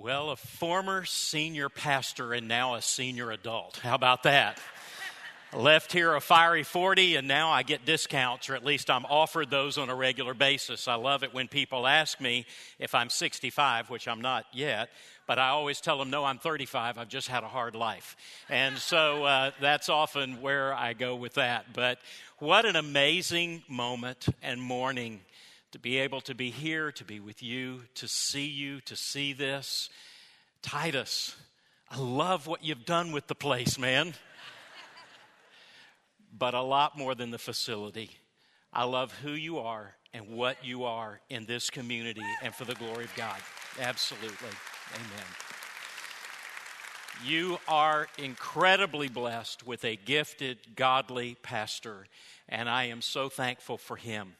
Well, a former senior pastor and now a senior adult. How about that? left here a fiery 40 and now I get discounts, or at least I'm offered those on a regular basis. I love it when people ask me if I'm 65, which I'm not yet, but I always tell them, no, I'm 35. I've just had a hard life. And so uh, that's often where I go with that. But what an amazing moment and morning to be able to be here, to be with you, to see you, to see this. Titus, I love what you've done with the place, man. but a lot more than the facility. I love who you are and what you are in this community and for the glory of God. Absolutely. Amen. You are incredibly blessed with a gifted, godly pastor, and I am so thankful for him.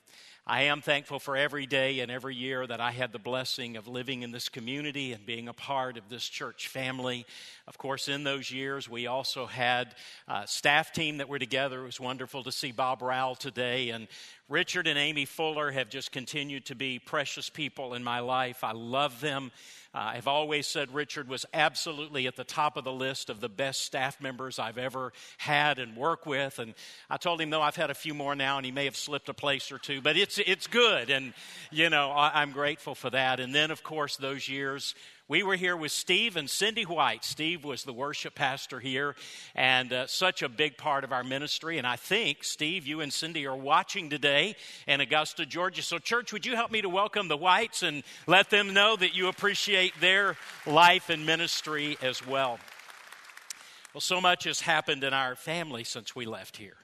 I am thankful for every day and every year that I had the blessing of living in this community and being a part of this church family. Of course, in those years, we also had a staff team that were together. It was wonderful to see Bob Rowell today. And Richard and Amy Fuller have just continued to be precious people in my life. I love them. Uh, I've always said Richard was absolutely at the top of the list of the best staff members I've ever had and worked with. And I told him, though, I've had a few more now, and he may have slipped a place or two, but it's, it's good. And, you know, I, I'm grateful for that. And then, of course, those years we were here with Steve and Cindy White. Steve was the worship pastor here and uh, such a big part of our ministry. And I think, Steve, you and Cindy are watching today in Augusta, Georgia. So, church, would you help me to welcome the Whites and let them know that you appreciate their life and ministry as well? Well, so much has happened in our family since we left here.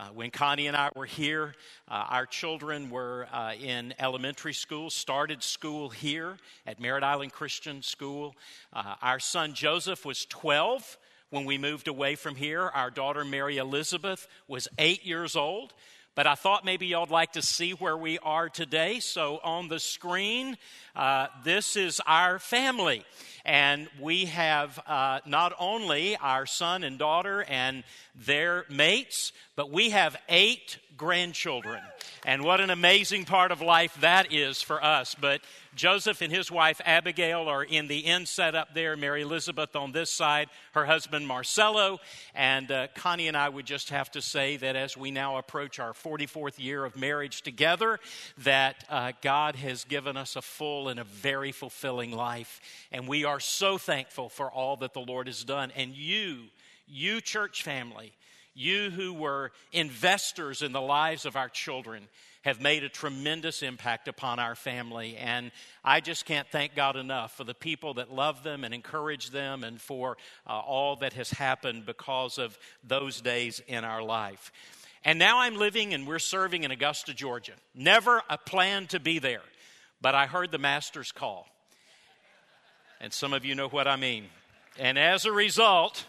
Uh, when Connie and I were here, uh, our children were uh, in elementary school, started school here at Merritt Island Christian School. Uh, our son Joseph was 12 when we moved away from here. Our daughter Mary Elizabeth was eight years old. But I thought maybe y'all would like to see where we are today. So on the screen, uh, this is our family. And we have uh, not only our son and daughter and their mates, but we have eight grandchildren. And what an amazing part of life that is for us. But Joseph and his wife Abigail are in the inn set up there, Mary Elizabeth on this side, her husband Marcelo. And uh, Connie and I would just have to say that as we now approach our 44th year of marriage together, that uh, God has given us a full and a very fulfilling life. And we are so thankful for all that the Lord has done. And you, you church family, you who were investors in the lives of our children, have made a tremendous impact upon our family. And I just can't thank God enough for the people that love them and encourage them and for uh, all that has happened because of those days in our life. And now I'm living and we're serving in Augusta, Georgia. Never a plan to be there, but I heard the master's call. And some of you know what I mean. And as a result,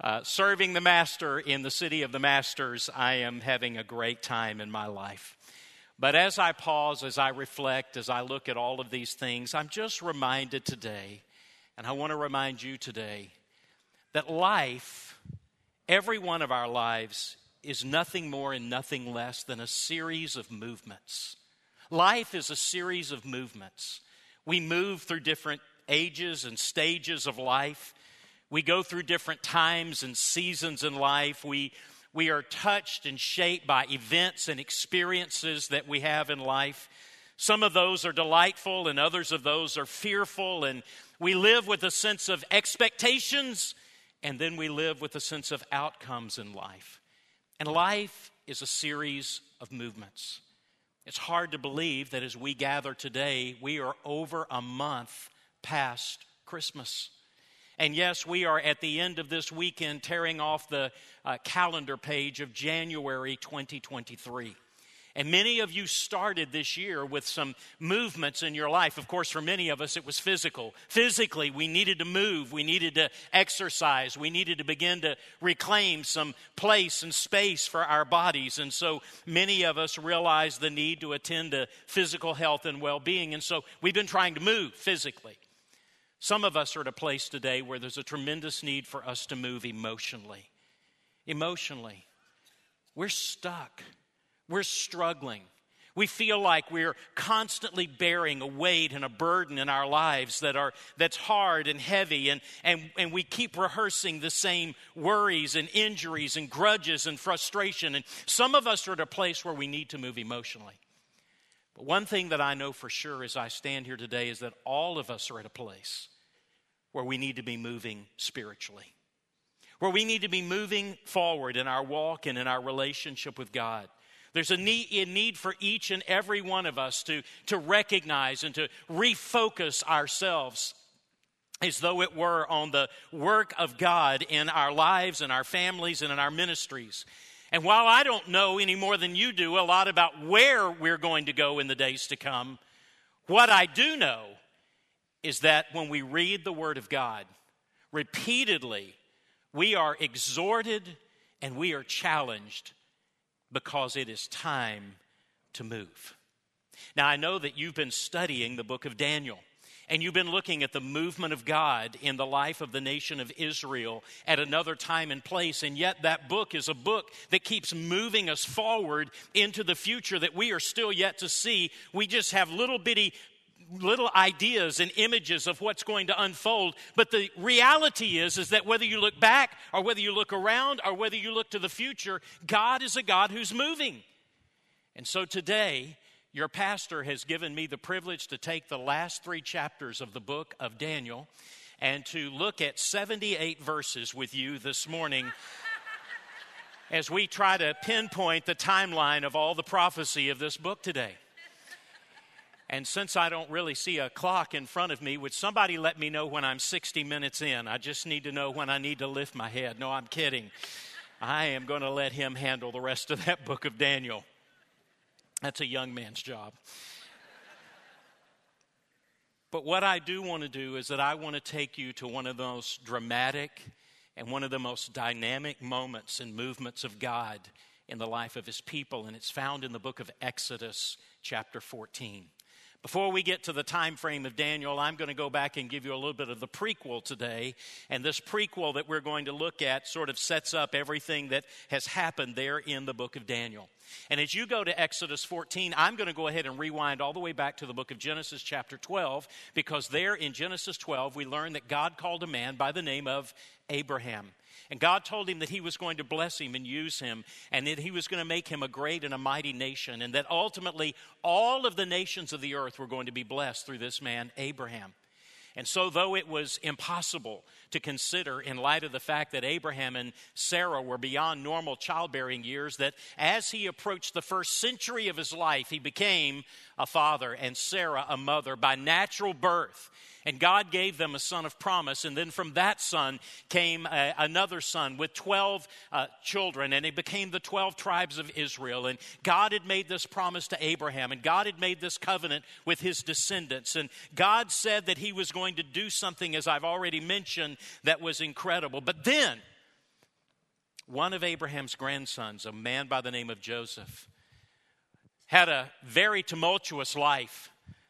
uh, serving the master in the city of the masters, I am having a great time in my life. But as I pause, as I reflect, as I look at all of these things, I'm just reminded today, and I want to remind you today, that life, every one of our lives, is nothing more and nothing less than a series of movements. Life is a series of movements. We move through different ages and stages of life. We go through different times and seasons in life. We we are touched and shaped by events and experiences that we have in life. Some of those are delightful, and others of those are fearful. And we live with a sense of expectations, and then we live with a sense of outcomes in life. And life is a series of movements. It's hard to believe that as we gather today, we are over a month past Christmas. And yes, we are at the end of this weekend tearing off the uh, calendar page of January 2023. And many of you started this year with some movements in your life. Of course, for many of us, it was physical. Physically, we needed to move, we needed to exercise, we needed to begin to reclaim some place and space for our bodies. And so many of us realized the need to attend to physical health and well being. And so we've been trying to move physically. Some of us are at a place today where there's a tremendous need for us to move emotionally. Emotionally. We're stuck. We're struggling. We feel like we're constantly bearing a weight and a burden in our lives that are, that's hard and heavy, and, and, and we keep rehearsing the same worries and injuries and grudges and frustration. And some of us are at a place where we need to move emotionally. But one thing that I know for sure as I stand here today is that all of us are at a place where we need to be moving spiritually, where we need to be moving forward in our walk and in our relationship with God. There's a need, a need, for each and every one of us to, to recognize and to refocus ourselves as though it were on the work of God in our lives and our families and in our ministries. And while I don't know any more than you do a lot about where we're going to go in the days to come, what I do know is that when we read the Word of God repeatedly, we are exhorted and we are challenged because it is time to move. Now, I know that you've been studying the book of Daniel. And you've been looking at the movement of God in the life of the nation of Israel at another time and place. And yet, that book is a book that keeps moving us forward into the future that we are still yet to see. We just have little bitty little ideas and images of what's going to unfold but the reality is is that whether you look back or whether you look around or whether you look to the future god is a god who's moving and so today your pastor has given me the privilege to take the last three chapters of the book of daniel and to look at 78 verses with you this morning as we try to pinpoint the timeline of all the prophecy of this book today and since I don't really see a clock in front of me, would somebody let me know when I'm 60 minutes in? I just need to know when I need to lift my head. No, I'm kidding. I am going to let him handle the rest of that book of Daniel. That's a young man's job. But what I do want to do is that I want to take you to one of the most dramatic and one of the most dynamic moments and movements of God in the life of his people, and it's found in the book of Exodus, chapter 14. Before we get to the time frame of Daniel, I'm going to go back and give you a little bit of the prequel today. And this prequel that we're going to look at sort of sets up everything that has happened there in the book of Daniel. And as you go to Exodus 14, I'm going to go ahead and rewind all the way back to the book of Genesis, chapter 12, because there in Genesis 12, we learn that God called a man by the name of Abraham. And God told him that he was going to bless him and use him, and that he was going to make him a great and a mighty nation, and that ultimately all of the nations of the earth were going to be blessed through this man, Abraham. And so, though it was impossible to consider, in light of the fact that Abraham and Sarah were beyond normal childbearing years, that as he approached the first century of his life, he became a father and Sarah a mother by natural birth. And God gave them a son of promise. And then from that son came a, another son with 12 uh, children. And it became the 12 tribes of Israel. And God had made this promise to Abraham. And God had made this covenant with his descendants. And God said that he was going to do something, as I've already mentioned, that was incredible. But then, one of Abraham's grandsons, a man by the name of Joseph, had a very tumultuous life.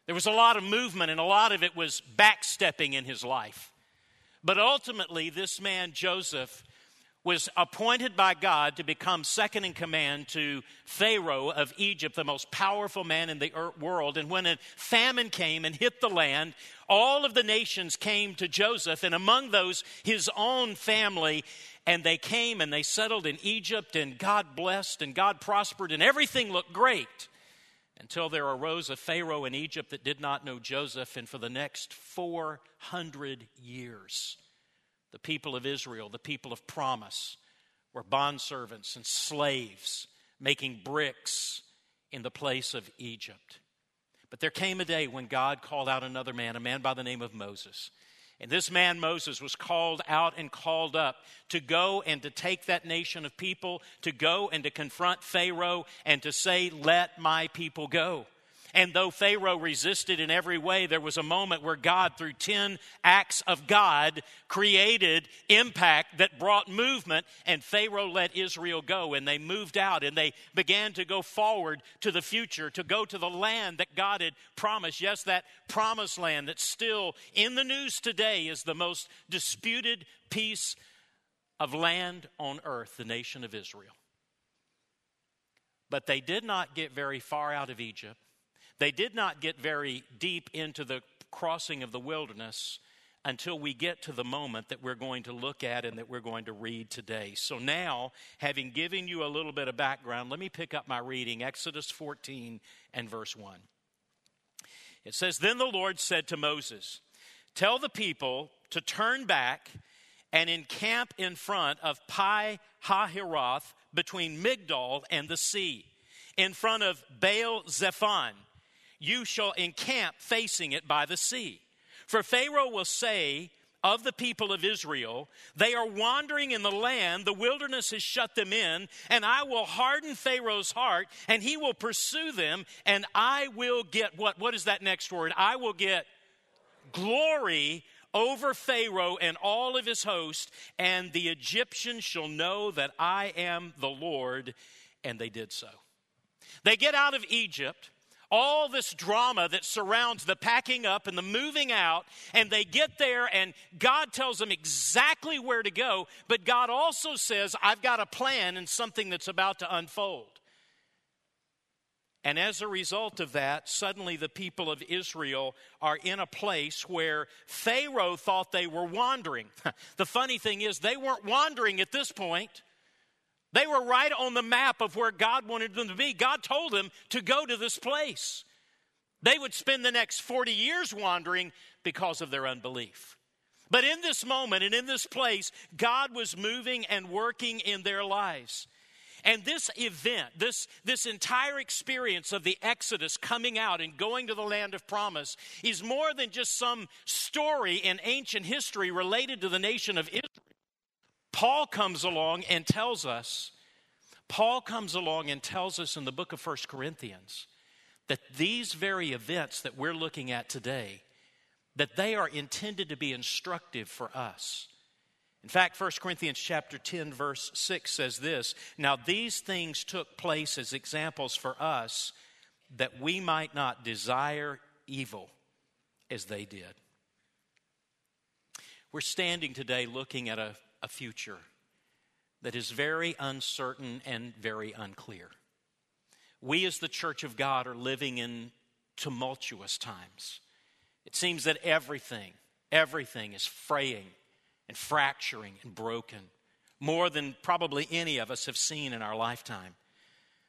There was a lot of movement, and a lot of it was backstepping in his life. But ultimately, this man, Joseph, was appointed by God to become second in command to Pharaoh of Egypt, the most powerful man in the world. And when a famine came and hit the land, all of the nations came to Joseph, and among those, his own family. And they came and they settled in Egypt, and God blessed and God prospered, and everything looked great until there arose a Pharaoh in Egypt that did not know Joseph, and for the next 400 years, the people of Israel, the people of promise, were bondservants and slaves making bricks in the place of Egypt. But there came a day when God called out another man, a man by the name of Moses. And this man, Moses, was called out and called up to go and to take that nation of people, to go and to confront Pharaoh and to say, Let my people go. And though Pharaoh resisted in every way, there was a moment where God, through 10 acts of God, created impact that brought movement, and Pharaoh let Israel go. And they moved out and they began to go forward to the future, to go to the land that God had promised. Yes, that promised land that's still in the news today is the most disputed piece of land on earth, the nation of Israel. But they did not get very far out of Egypt. They did not get very deep into the crossing of the wilderness until we get to the moment that we're going to look at and that we're going to read today. So now, having given you a little bit of background, let me pick up my reading Exodus 14 and verse 1. It says, Then the Lord said to Moses, Tell the people to turn back and encamp in front of Pi Hahiroth between Migdol and the sea, in front of Baal Zephon. You shall encamp facing it by the sea. For Pharaoh will say of the people of Israel, they are wandering in the land, the wilderness has shut them in, and I will harden Pharaoh's heart, and he will pursue them, and I will get what? What is that next word? I will get glory over Pharaoh and all of his host, and the Egyptians shall know that I am the Lord. And they did so. They get out of Egypt all this drama that surrounds the packing up and the moving out, and they get there, and God tells them exactly where to go, but God also says, I've got a plan and something that's about to unfold. And as a result of that, suddenly the people of Israel are in a place where Pharaoh thought they were wandering. the funny thing is, they weren't wandering at this point. They were right on the map of where God wanted them to be. God told them to go to this place. They would spend the next 40 years wandering because of their unbelief. But in this moment and in this place, God was moving and working in their lives. And this event, this, this entire experience of the Exodus coming out and going to the land of promise, is more than just some story in ancient history related to the nation of Israel. Paul comes along and tells us, Paul comes along and tells us in the book of First Corinthians that these very events that we're looking at today, that they are intended to be instructive for us. In fact, 1 Corinthians chapter 10 verse 6 says this, now these things took place as examples for us that we might not desire evil as they did. We're standing today looking at a a future that is very uncertain and very unclear. We, as the church of God, are living in tumultuous times. It seems that everything, everything is fraying and fracturing and broken more than probably any of us have seen in our lifetime.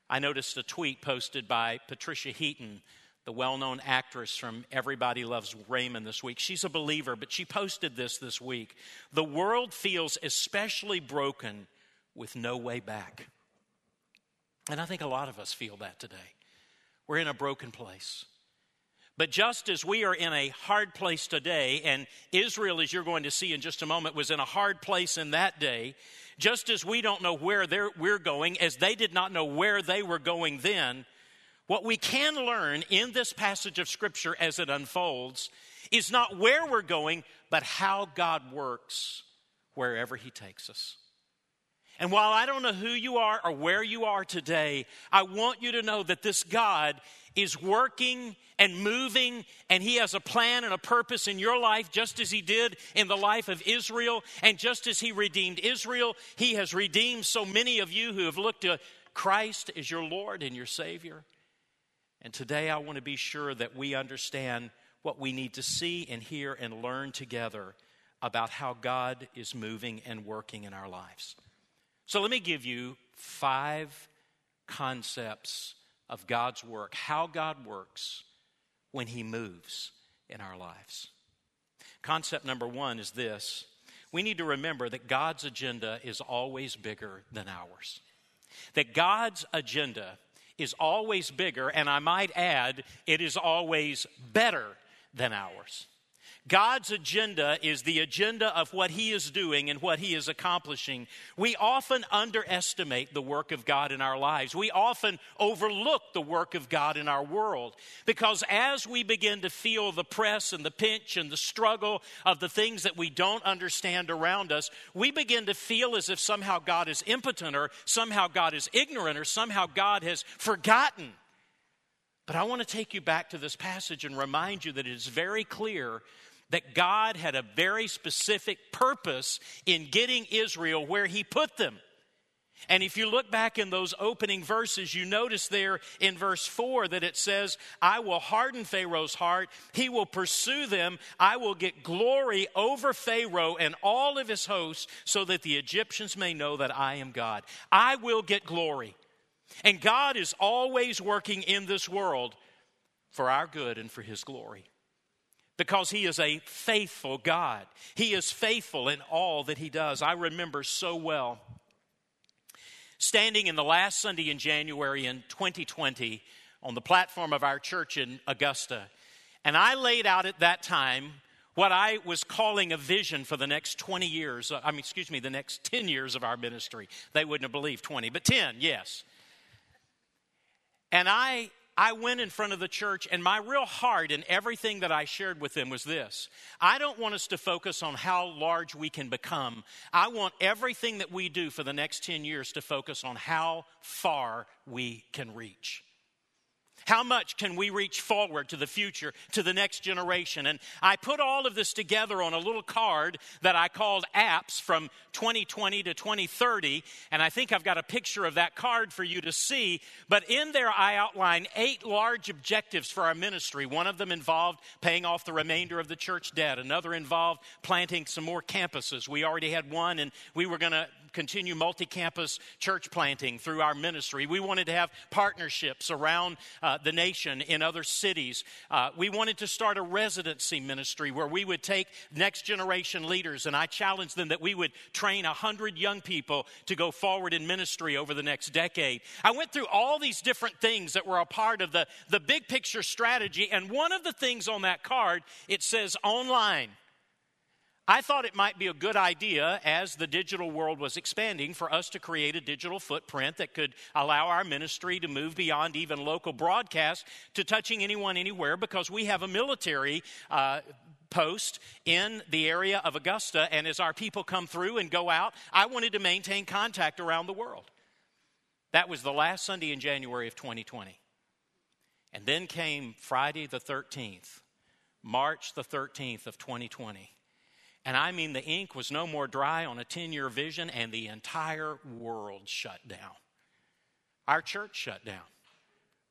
I noticed a tweet posted by Patricia Heaton the well known actress from Everybody Loves Raymond this week. She's a believer, but she posted this this week. The world feels especially broken with no way back. And I think a lot of us feel that today. We're in a broken place. But just as we are in a hard place today, and Israel, as you're going to see in just a moment, was in a hard place in that day, just as we don't know where we're going, as they did not know where they were going then, what we can learn in this passage of Scripture as it unfolds is not where we're going, but how God works wherever He takes us. And while I don't know who you are or where you are today, I want you to know that this God is working and moving, and He has a plan and a purpose in your life, just as He did in the life of Israel. And just as He redeemed Israel, He has redeemed so many of you who have looked to Christ as your Lord and your Savior. And today I want to be sure that we understand what we need to see and hear and learn together about how God is moving and working in our lives. So let me give you five concepts of God's work, how God works when He moves in our lives. Concept number one is this we need to remember that God's agenda is always bigger than ours. That God's agenda is always bigger, and I might add, it is always better than ours. God's agenda is the agenda of what He is doing and what He is accomplishing. We often underestimate the work of God in our lives. We often overlook the work of God in our world because as we begin to feel the press and the pinch and the struggle of the things that we don't understand around us, we begin to feel as if somehow God is impotent or somehow God is ignorant or somehow God has forgotten. But I want to take you back to this passage and remind you that it is very clear that God had a very specific purpose in getting Israel where He put them. And if you look back in those opening verses, you notice there in verse 4 that it says, I will harden Pharaoh's heart. He will pursue them. I will get glory over Pharaoh and all of his hosts so that the Egyptians may know that I am God. I will get glory. And God is always working in this world for our good and for his glory because he is a faithful God. He is faithful in all that he does. I remember so well standing in the last Sunday in January in 2020 on the platform of our church in Augusta. And I laid out at that time what I was calling a vision for the next 20 years. Uh, I mean, excuse me, the next 10 years of our ministry. They wouldn't have believed 20, but 10, yes. And I I went in front of the church, and my real heart in everything that I shared with them was this I don't want us to focus on how large we can become. I want everything that we do for the next 10 years to focus on how far we can reach. How much can we reach forward to the future, to the next generation? And I put all of this together on a little card that I called Apps from 2020 to 2030. And I think I've got a picture of that card for you to see. But in there, I outline eight large objectives for our ministry. One of them involved paying off the remainder of the church debt, another involved planting some more campuses. We already had one, and we were going to continue multi campus church planting through our ministry. We wanted to have partnerships around uh, the nation in other cities. Uh, we wanted to start a residency ministry where we would take next generation leaders, and I challenged them that we would train 100 young people to go forward in ministry over the next decade. I went through all these different things that were a part of the, the big picture strategy, and one of the things on that card, it says online. I thought it might be a good idea as the digital world was expanding for us to create a digital footprint that could allow our ministry to move beyond even local broadcast to touching anyone anywhere because we have a military. Uh, post in the area of Augusta, and as our people come through and go out, I wanted to maintain contact around the world. That was the last Sunday in January of 2020. And then came Friday the 13th, March the 13th of 2020. And I mean, the ink was no more dry on a 10 year vision, and the entire world shut down. Our church shut down.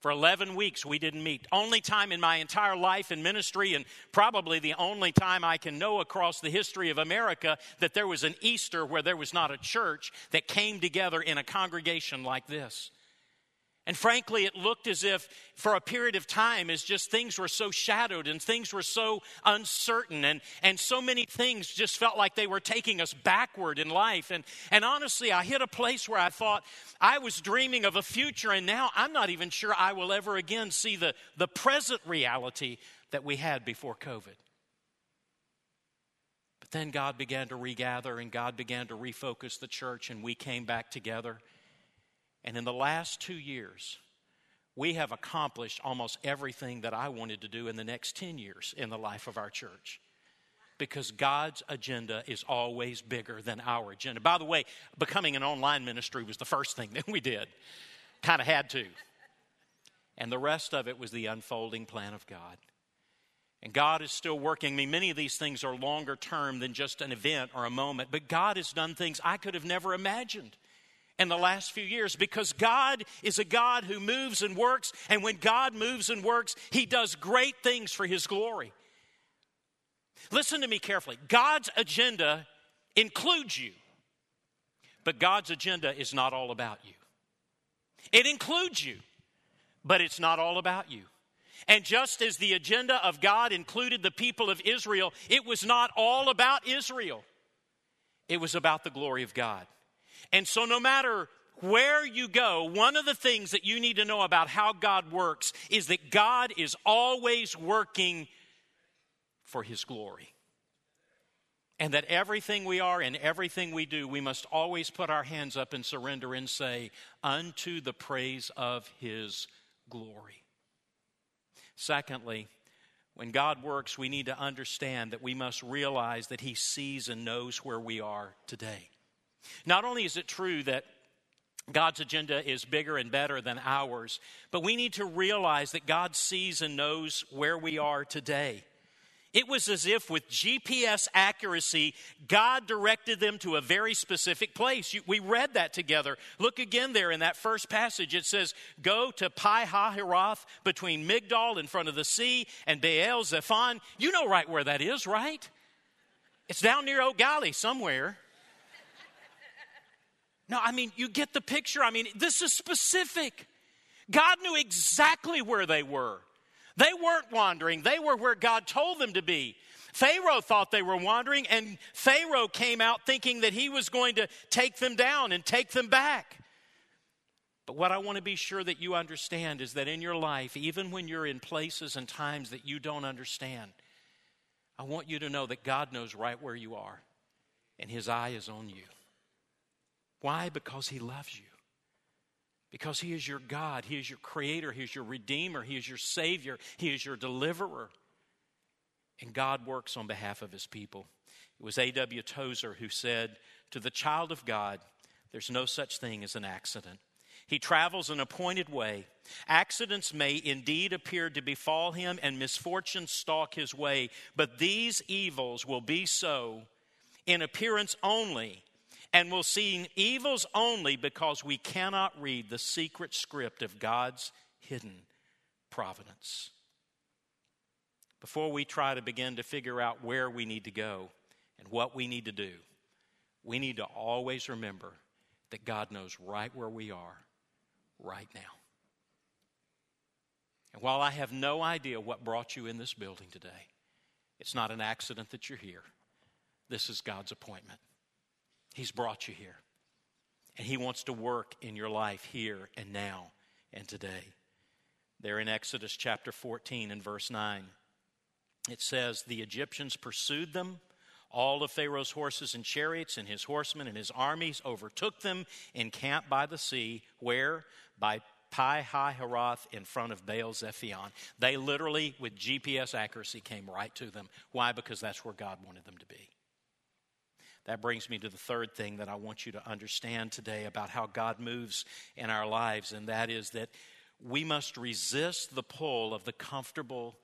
For 11 weeks, we didn't meet. Only time in my entire life in ministry, and probably the only time I can know across the history of America that there was an Easter where there was not a church that came together in a congregation like this. And frankly, it looked as if for a period of time, as just things were so shadowed and things were so uncertain, and, and so many things just felt like they were taking us backward in life. And, and honestly, I hit a place where I thought I was dreaming of a future, and now I'm not even sure I will ever again see the, the present reality that we had before COVID. But then God began to regather, and God began to refocus the church, and we came back together. And in the last two years, we have accomplished almost everything that I wanted to do in the next 10 years in the life of our church. Because God's agenda is always bigger than our agenda. By the way, becoming an online ministry was the first thing that we did. Kind of had to. And the rest of it was the unfolding plan of God. And God is still working. Mean, many of these things are longer term than just an event or a moment, but God has done things I could have never imagined in the last few years because God is a God who moves and works. And when God moves and works, He does great things for His glory. Listen to me carefully. God's agenda includes you, but God's agenda is not all about you. It includes you, but it's not all about you. And just as the agenda of God included the people of Israel, it was not all about Israel, it was about the glory of God. And so, no matter where you go, one of the things that you need to know about how God works is that God is always working for His glory. And that everything we are and everything we do, we must always put our hands up and surrender and say, unto the praise of His glory. Secondly, when God works, we need to understand that we must realize that He sees and knows where we are today. Not only is it true that God's agenda is bigger and better than ours, but we need to realize that God sees and knows where we are today. It was as if, with GPS accuracy, God directed them to a very specific place. We read that together. Look again there in that first passage. It says, Go to Pi Hahiroth between Migdol in front of the sea and Baal Zephon. You know right where that is, right? It's down near Galley somewhere. No, I mean, you get the picture. I mean, this is specific. God knew exactly where they were. They weren't wandering, they were where God told them to be. Pharaoh thought they were wandering, and Pharaoh came out thinking that he was going to take them down and take them back. But what I want to be sure that you understand is that in your life, even when you're in places and times that you don't understand, I want you to know that God knows right where you are, and His eye is on you. Why? Because He loves you because He is your God, He is your Creator, He is your Redeemer, He is your Savior, He is your Deliverer. And God works on behalf of His people. It was A.W. Tozer who said, To the child of God, there's no such thing as an accident. He travels an appointed way. Accidents may indeed appear to befall him and misfortunes stalk his way, but these evils will be so in appearance only and we'll see evils only because we cannot read the secret script of God's hidden providence. Before we try to begin to figure out where we need to go and what we need to do, we need to always remember that God knows right where we are right now. And while I have no idea what brought you in this building today, it's not an accident that you're here. This is God's appointment. He's brought you here. And He wants to work in your life here and now and today. There in Exodus chapter 14 and verse 9, it says, The Egyptians pursued them. All of Pharaoh's horses and chariots and his horsemen and his armies overtook them, encamped by the sea, where? By Pi Hi Hahiroth in front of Baal Zephon. They literally, with GPS accuracy, came right to them. Why? Because that's where God wanted them to be. That brings me to the third thing that I want you to understand today about how God moves in our lives, and that is that we must resist the pull of the comfortable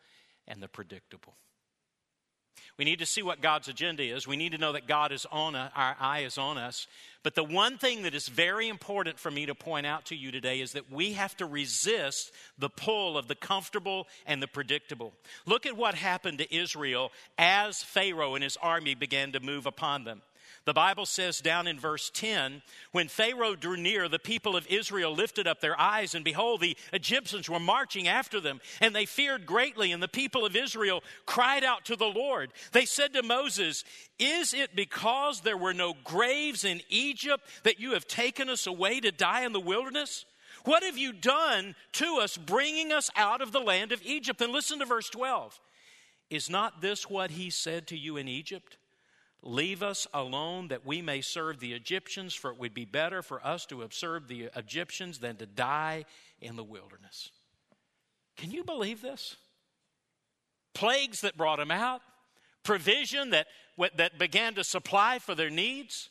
and the predictable. We need to see what God's agenda is. We need to know that God is on us, our eye is on us. But the one thing that is very important for me to point out to you today is that we have to resist the pull of the comfortable and the predictable. Look at what happened to Israel as Pharaoh and his army began to move upon them. The Bible says down in verse 10 when Pharaoh drew near, the people of Israel lifted up their eyes, and behold, the Egyptians were marching after them, and they feared greatly. And the people of Israel cried out to the Lord. They said to Moses, Is it because there were no graves in Egypt that you have taken us away to die in the wilderness? What have you done to us, bringing us out of the land of Egypt? And listen to verse 12. Is not this what he said to you in Egypt? Leave us alone that we may serve the Egyptians, for it would be better for us to have served the Egyptians than to die in the wilderness. Can you believe this? Plagues that brought them out, provision that, that began to supply for their needs.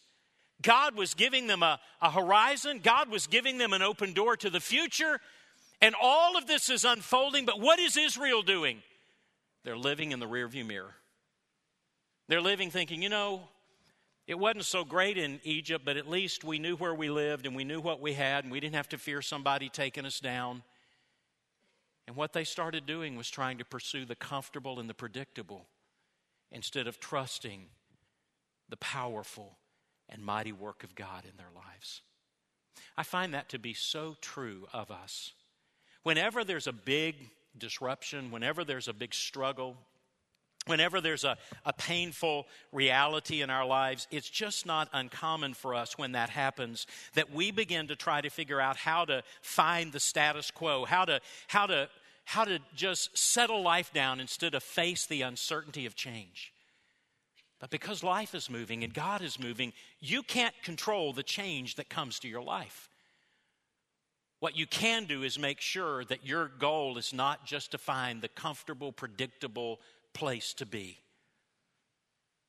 God was giving them a, a horizon, God was giving them an open door to the future. And all of this is unfolding, but what is Israel doing? They're living in the rearview mirror. They're living thinking, you know, it wasn't so great in Egypt, but at least we knew where we lived and we knew what we had and we didn't have to fear somebody taking us down. And what they started doing was trying to pursue the comfortable and the predictable instead of trusting the powerful and mighty work of God in their lives. I find that to be so true of us. Whenever there's a big disruption, whenever there's a big struggle, Whenever there's a, a painful reality in our lives, it's just not uncommon for us when that happens that we begin to try to figure out how to find the status quo, how to, how to, how to just settle life down instead of face the uncertainty of change. But because life is moving and God is moving, you can't control the change that comes to your life. What you can do is make sure that your goal is not just to find the comfortable, predictable place to be.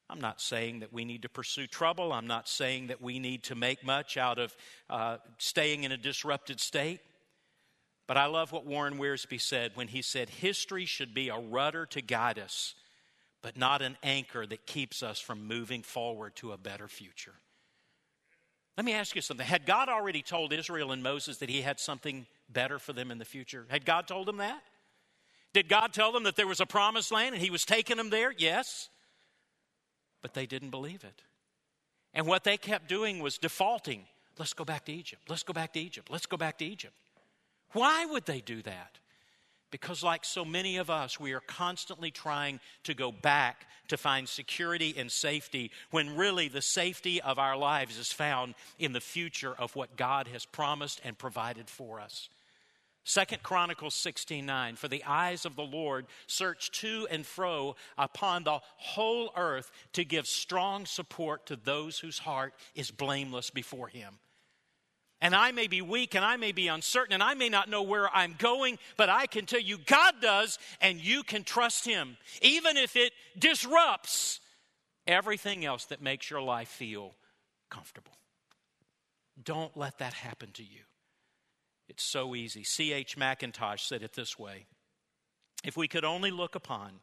I'm not saying that we need to pursue trouble. I'm not saying that we need to make much out of uh, staying in a disrupted state. But I love what Warren Wiersbe said when he said, History should be a rudder to guide us, but not an anchor that keeps us from moving forward to a better future. Let me ask you something. Had God already told Israel and Moses that he had something better for them in the future? Had God told them that? Did God tell them that there was a promised land and he was taking them there? Yes. But they didn't believe it. And what they kept doing was defaulting. Let's go back to Egypt. Let's go back to Egypt. Let's go back to Egypt. Why would they do that? Because, like so many of us, we are constantly trying to go back to find security and safety when really the safety of our lives is found in the future of what God has promised and provided for us. Second Chronicles 16:9 For the eyes of the Lord search to and fro upon the whole earth to give strong support to those whose heart is blameless before him. And I may be weak and I may be uncertain and I may not know where I'm going, but I can tell you God does and you can trust him even if it disrupts everything else that makes your life feel comfortable. Don't let that happen to you. It's so easy. C.H. Mackintosh said it this way If we could only look upon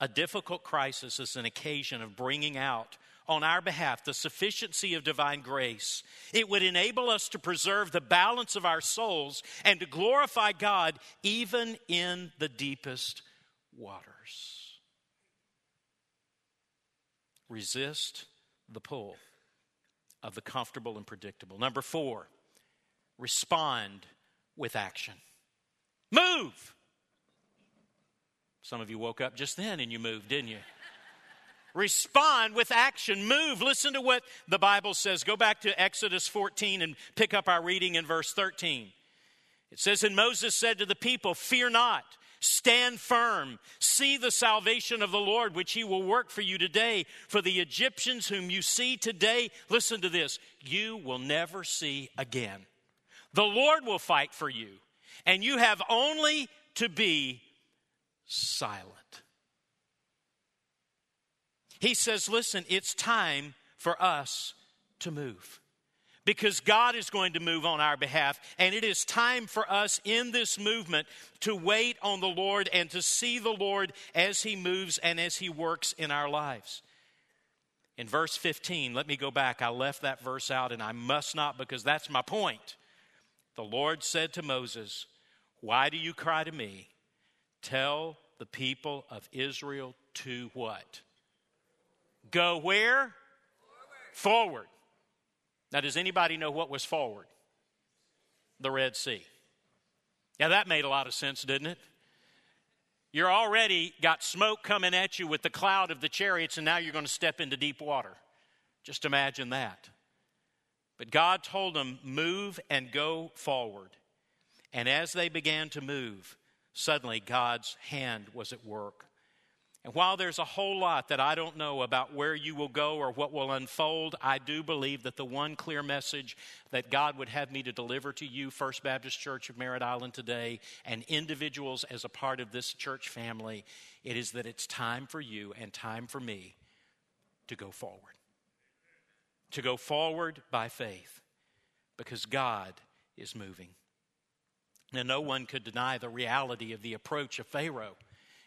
a difficult crisis as an occasion of bringing out on our behalf the sufficiency of divine grace, it would enable us to preserve the balance of our souls and to glorify God even in the deepest waters. Resist the pull of the comfortable and predictable. Number four, respond with action. Move! Some of you woke up just then and you moved, didn't you? Respond with action. Move. Listen to what the Bible says. Go back to Exodus 14 and pick up our reading in verse 13. It says, And Moses said to the people, Fear not, stand firm, see the salvation of the Lord, which he will work for you today. For the Egyptians whom you see today, listen to this, you will never see again. The Lord will fight for you, and you have only to be silent. He says, Listen, it's time for us to move because God is going to move on our behalf. And it is time for us in this movement to wait on the Lord and to see the Lord as He moves and as He works in our lives. In verse 15, let me go back. I left that verse out and I must not because that's my point. The Lord said to Moses, Why do you cry to me? Tell the people of Israel to what? Go where? Forward. forward. Now, does anybody know what was forward? The Red Sea. Yeah, that made a lot of sense, didn't it? You're already got smoke coming at you with the cloud of the chariots, and now you're going to step into deep water. Just imagine that. But God told them, move and go forward. And as they began to move, suddenly God's hand was at work. And while there's a whole lot that I don't know about where you will go or what will unfold, I do believe that the one clear message that God would have me to deliver to you, First Baptist Church of Merritt Island today, and individuals as a part of this church family, it is that it's time for you and time for me to go forward to go forward by faith because God is moving. Now, no one could deny the reality of the approach of Pharaoh,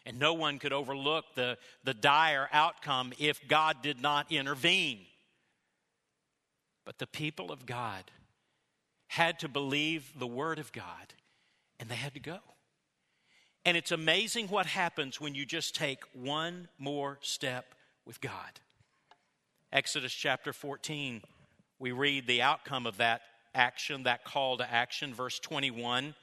and no one could overlook the, the dire outcome if God did not intervene. But the people of God had to believe the word of God, and they had to go. And it's amazing what happens when you just take one more step with God. Exodus chapter 14, we read the outcome of that action, that call to action, verse 21.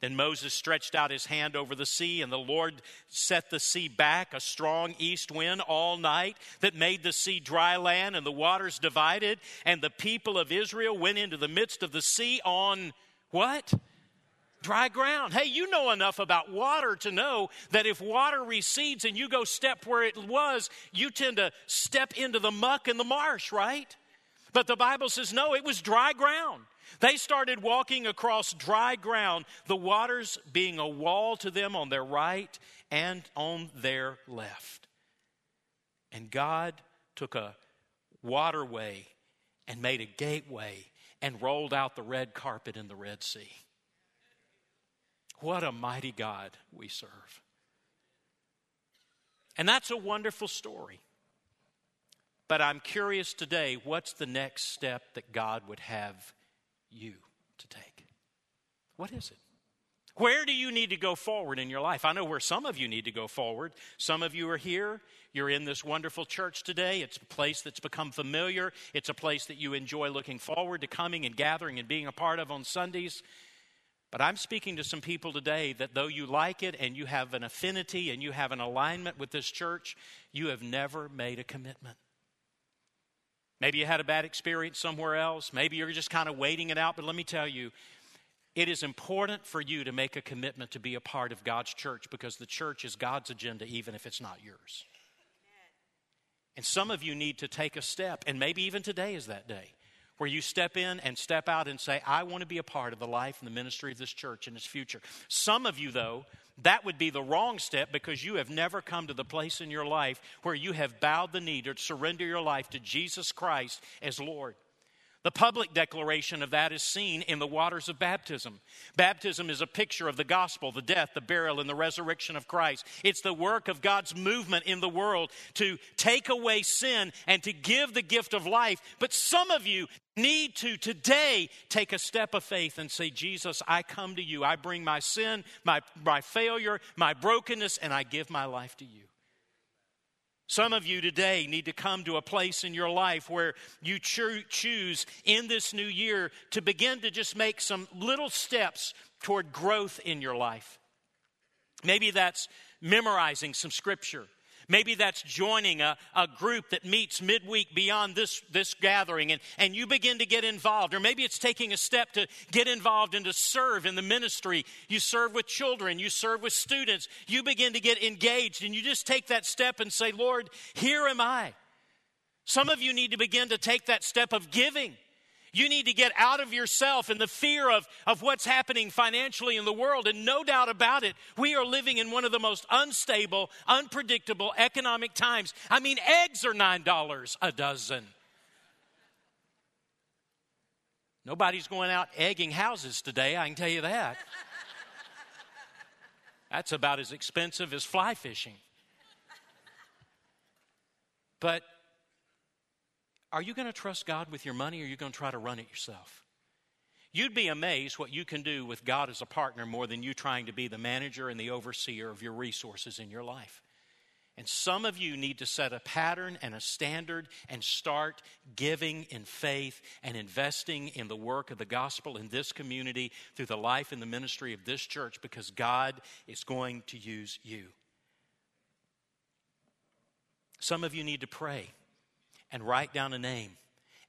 Then Moses stretched out his hand over the sea, and the Lord set the sea back, a strong east wind all night that made the sea dry land, and the waters divided. And the people of Israel went into the midst of the sea on what? Dry ground. Hey, you know enough about water to know that if water recedes and you go step where it was, you tend to step into the muck and the marsh, right? But the Bible says, no, it was dry ground. They started walking across dry ground, the waters being a wall to them on their right and on their left. And God took a waterway and made a gateway and rolled out the red carpet in the Red Sea. What a mighty God we serve. And that's a wonderful story. But I'm curious today what's the next step that God would have you to take? What is it? Where do you need to go forward in your life? I know where some of you need to go forward. Some of you are here. You're in this wonderful church today. It's a place that's become familiar. It's a place that you enjoy looking forward to coming and gathering and being a part of on Sundays. But I'm speaking to some people today that though you like it and you have an affinity and you have an alignment with this church, you have never made a commitment. Maybe you had a bad experience somewhere else. Maybe you're just kind of waiting it out. But let me tell you, it is important for you to make a commitment to be a part of God's church because the church is God's agenda, even if it's not yours. And some of you need to take a step, and maybe even today is that day, where you step in and step out and say, I want to be a part of the life and the ministry of this church in its future. Some of you, though, that would be the wrong step because you have never come to the place in your life where you have bowed the knee to surrender your life to Jesus Christ as Lord. The public declaration of that is seen in the waters of baptism. Baptism is a picture of the gospel, the death, the burial, and the resurrection of Christ. It's the work of God's movement in the world to take away sin and to give the gift of life. But some of you need to today take a step of faith and say, Jesus, I come to you. I bring my sin, my, my failure, my brokenness, and I give my life to you. Some of you today need to come to a place in your life where you cho- choose in this new year to begin to just make some little steps toward growth in your life. Maybe that's memorizing some scripture. Maybe that's joining a, a group that meets midweek beyond this, this gathering and, and you begin to get involved. Or maybe it's taking a step to get involved and to serve in the ministry. You serve with children, you serve with students. You begin to get engaged and you just take that step and say, Lord, here am I. Some of you need to begin to take that step of giving. You need to get out of yourself and the fear of, of what's happening financially in the world. And no doubt about it, we are living in one of the most unstable, unpredictable economic times. I mean, eggs are $9 a dozen. Nobody's going out egging houses today, I can tell you that. That's about as expensive as fly fishing. But are you going to trust God with your money or are you going to try to run it yourself? You'd be amazed what you can do with God as a partner more than you trying to be the manager and the overseer of your resources in your life. And some of you need to set a pattern and a standard and start giving in faith and investing in the work of the gospel in this community through the life and the ministry of this church because God is going to use you. Some of you need to pray and write down a name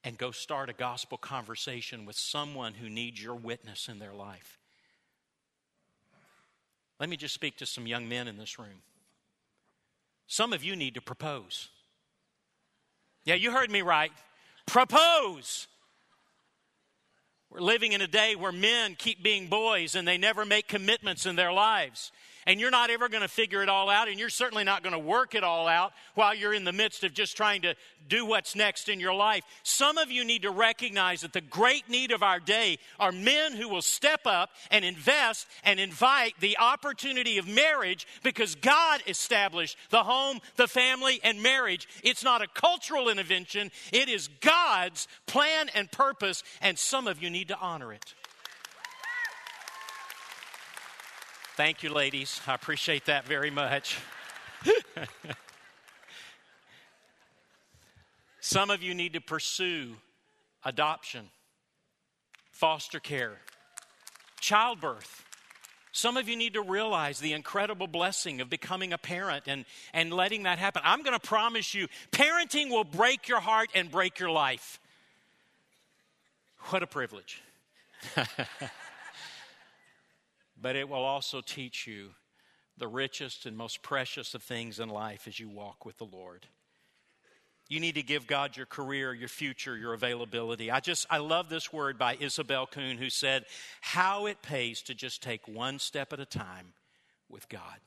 and go start a gospel conversation with someone who needs your witness in their life. Let me just speak to some young men in this room. Some of you need to propose. Yeah, you heard me right. Propose. We're living in a day where men keep being boys and they never make commitments in their lives and you're not ever going to figure it all out, and you're certainly not going to work it all out while you're in the midst of just trying to do what's next in your life. Some of you need to recognize that the great need of our day are men who will step up and invest and invite the opportunity of marriage because God established the home, the family, and marriage. It's not a cultural intervention, it is God's plan and purpose, and some of you need to honor it. Thank you, ladies. I appreciate that very much. Some of you need to pursue adoption, foster care, childbirth. Some of you need to realize the incredible blessing of becoming a parent and, and letting that happen. I'm going to promise you, parenting will break your heart and break your life. What a privilege. but it will also teach you the richest and most precious of things in life as you walk with the Lord. You need to give God your career, your future, your availability. I just, I love this word by Isobel Kuhn, who said, How it pays to just take one step at a time with God.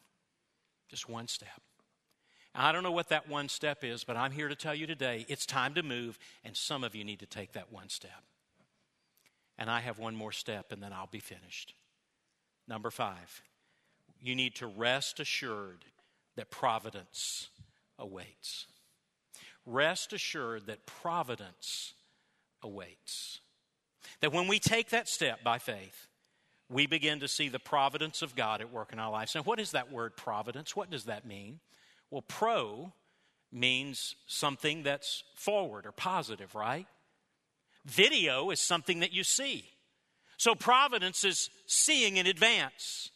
Just one step. I don't know what that one step is, but I'm here to tell you today it's time to move, and some of you need to take that one step. And I have one more step, and then I'll be finished. Number five, you need to rest assured that providence awaits. Rest assured that providence awaits. That when we take that step by faith, we begin to see the providence of God at work in our lives. Now, what is that word providence? What does that mean? Well, pro means something that's forward or positive, right? Video is something that you see. So providence is seeing in advance.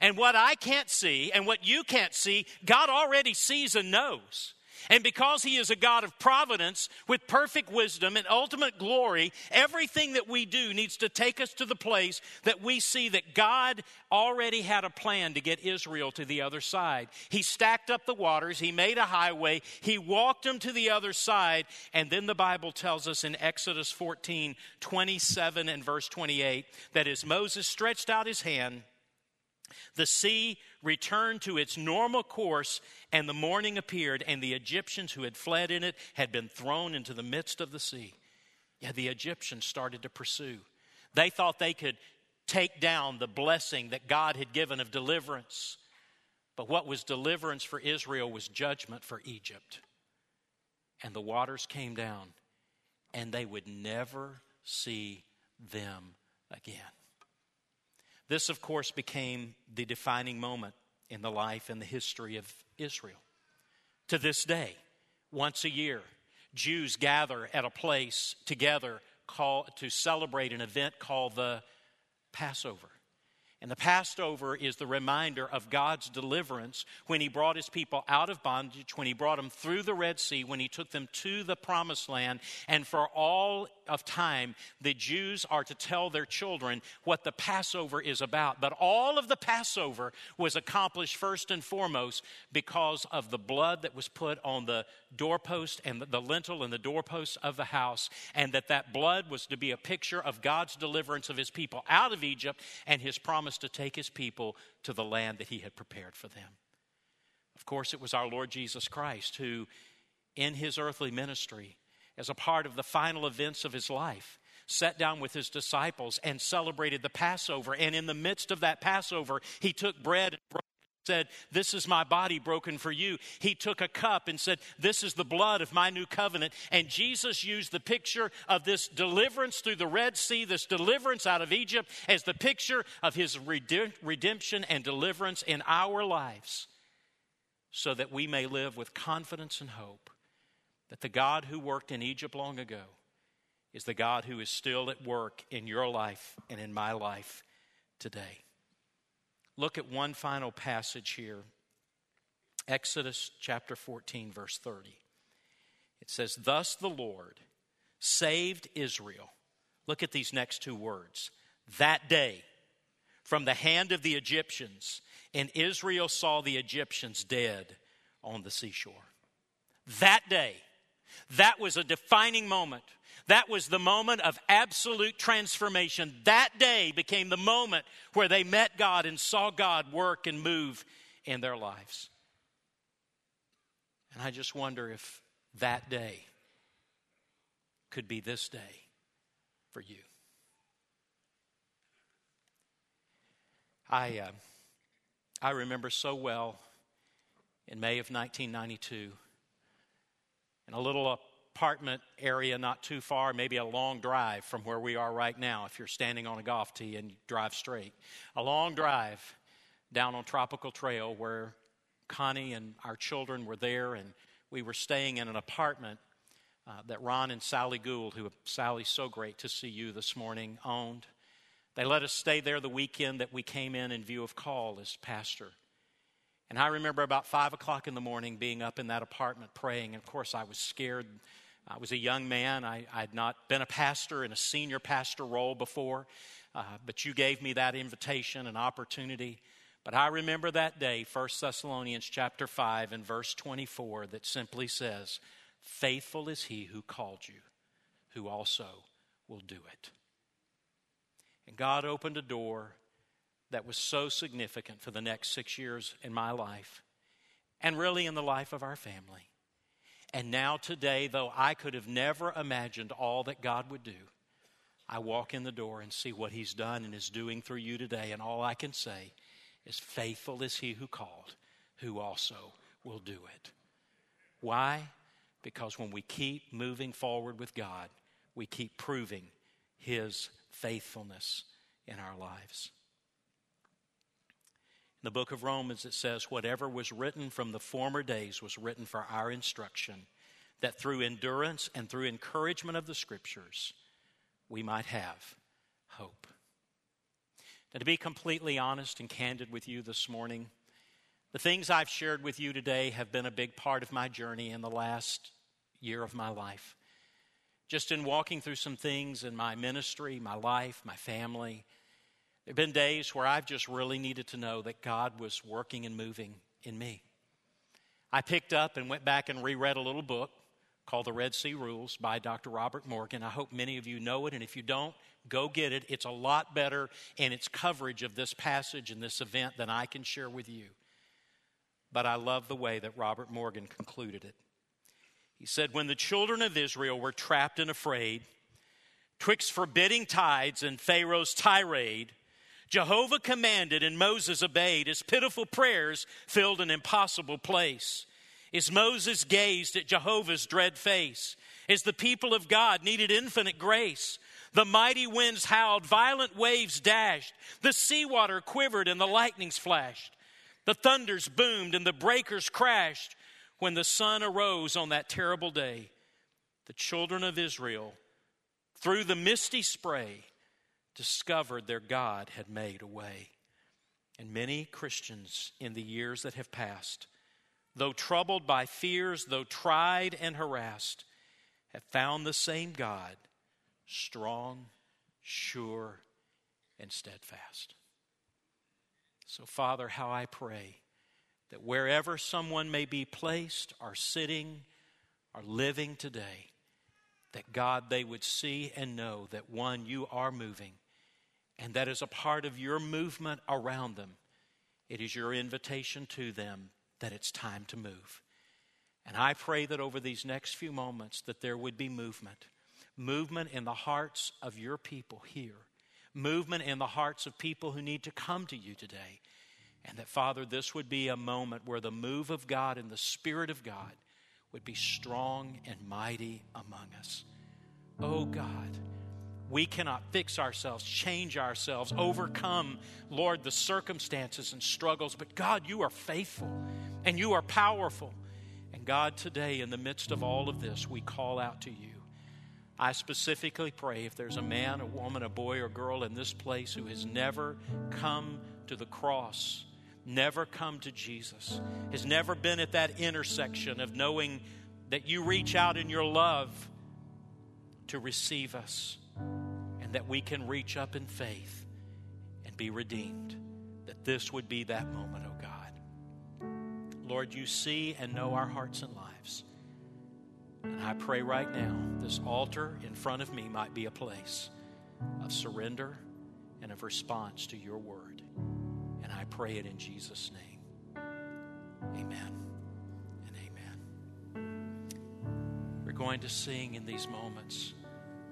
And what I can't see and what you can't see, God already sees and knows. And because He is a God of providence with perfect wisdom and ultimate glory, everything that we do needs to take us to the place that we see that God already had a plan to get Israel to the other side. He stacked up the waters, He made a highway, He walked them to the other side. And then the Bible tells us in Exodus 14 27 and verse 28 that as Moses stretched out his hand, the sea returned to its normal course, and the morning appeared, and the Egyptians who had fled in it had been thrown into the midst of the sea. Yeah, the Egyptians started to pursue. They thought they could take down the blessing that God had given of deliverance. But what was deliverance for Israel was judgment for Egypt. And the waters came down, and they would never see them again. This, of course, became the defining moment in the life and the history of Israel. To this day, once a year, Jews gather at a place together call, to celebrate an event called the Passover. And the Passover is the reminder of God's deliverance when He brought His people out of bondage, when He brought them through the Red Sea, when He took them to the promised land. And for all of time, the Jews are to tell their children what the Passover is about. But all of the Passover was accomplished first and foremost because of the blood that was put on the doorpost and the lintel and the doorpost of the house, and that that blood was to be a picture of God's deliverance of His people out of Egypt and His promise to take his people to the land that he had prepared for them. Of course, it was our Lord Jesus Christ who, in his earthly ministry, as a part of the final events of his life, sat down with his disciples and celebrated the Passover. And in the midst of that Passover, he took bread and broke said, This is my body broken for you. He took a cup and said, This is the blood of my new covenant. And Jesus used the picture of this deliverance through the Red Sea, this deliverance out of Egypt, as the picture of his redemption and deliverance in our lives, so that we may live with confidence and hope that the God who worked in Egypt long ago is the God who is still at work in your life and in my life today. Look at one final passage here Exodus chapter 14, verse 30. It says, Thus the Lord saved Israel. Look at these next two words. That day, from the hand of the Egyptians, and Israel saw the Egyptians dead on the seashore. That day, that was a defining moment that was the moment of absolute transformation. That day became the moment where they met God and saw God work and move in their lives. And I just wonder if that day could be this day for you. I, uh, I remember so well in May of 1992 in a little apartment area not too far, maybe a long drive from where we are right now, if you're standing on a golf tee and drive straight. A long drive down on Tropical Trail where Connie and our children were there, and we were staying in an apartment uh, that Ron and Sally Gould, who Sally's so great to see you this morning, owned. They let us stay there the weekend that we came in in view of call as pastor. And I remember about five o'clock in the morning being up in that apartment praying. And of course, I was scared I was a young man. I, had not been a pastor in a senior pastor role before, uh, but you gave me that invitation and opportunity. But I remember that day, 1 Thessalonians chapter 5 and verse 24, that simply says, Faithful is he who called you, who also will do it. And God opened a door that was so significant for the next six years in my life, and really in the life of our family. And now, today, though I could have never imagined all that God would do, I walk in the door and see what He's done and is doing through you today. And all I can say is, Faithful is He who called, who also will do it. Why? Because when we keep moving forward with God, we keep proving His faithfulness in our lives. In the book of Romans, it says, Whatever was written from the former days was written for our instruction, that through endurance and through encouragement of the Scriptures, we might have hope. Now, to be completely honest and candid with you this morning, the things I've shared with you today have been a big part of my journey in the last year of my life. Just in walking through some things in my ministry, my life, my family, there have been days where I've just really needed to know that God was working and moving in me. I picked up and went back and reread a little book called The Red Sea Rules by Dr. Robert Morgan. I hope many of you know it, and if you don't, go get it. It's a lot better in its coverage of this passage and this event than I can share with you but I love the way that Robert Morgan concluded it. He said, When the children of Israel were trapped and afraid, twixt forbidding tides and Pharaoh's tirade, Jehovah commanded and Moses obeyed. His pitiful prayers filled an impossible place. As Moses gazed at Jehovah's dread face, as the people of God needed infinite grace, the mighty winds howled, violent waves dashed, the seawater quivered, and the lightnings flashed. The thunders boomed and the breakers crashed when the sun arose on that terrible day. The children of Israel, through the misty spray, discovered their God had made a way. And many Christians in the years that have passed, though troubled by fears, though tried and harassed, have found the same God, strong, sure, and steadfast. So, Father, how I pray that wherever someone may be placed or sitting or living today, that God, they would see and know that one, you are moving, and that is a part of your movement around them. It is your invitation to them that it's time to move. And I pray that over these next few moments that there would be movement. Movement in the hearts of your people here movement in the hearts of people who need to come to you today. And that, Father, this would be a moment where the move of God and the Spirit of God would be strong and mighty among us. Oh God, we cannot fix ourselves, change ourselves, overcome, Lord, the circumstances and struggles. But God, you are faithful and you are powerful. And God, today, in the midst of all of this, we call out to you. I specifically pray if there's a man, a woman, a boy, or girl in this place who has never come to the cross, never come to Jesus, has never been at that intersection of knowing that you reach out in your love to receive us and that we can reach up in faith and be redeemed, that this would be that moment, oh God. Lord, you see and know our hearts and lives. And I pray right now, this altar in front of me might be a place of surrender and of response to your word. And I pray it in Jesus' name. Amen and amen. We're going to sing in these moments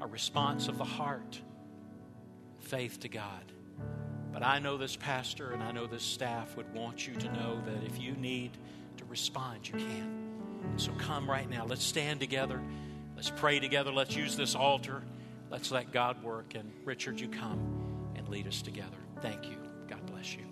a response of the heart, faith to God. But I know this pastor and I know this staff would want you to know that if you need to respond, you can. So come right now. Let's stand together. Let's pray together. Let's use this altar. Let's let God work. And Richard, you come and lead us together. Thank you. God bless you.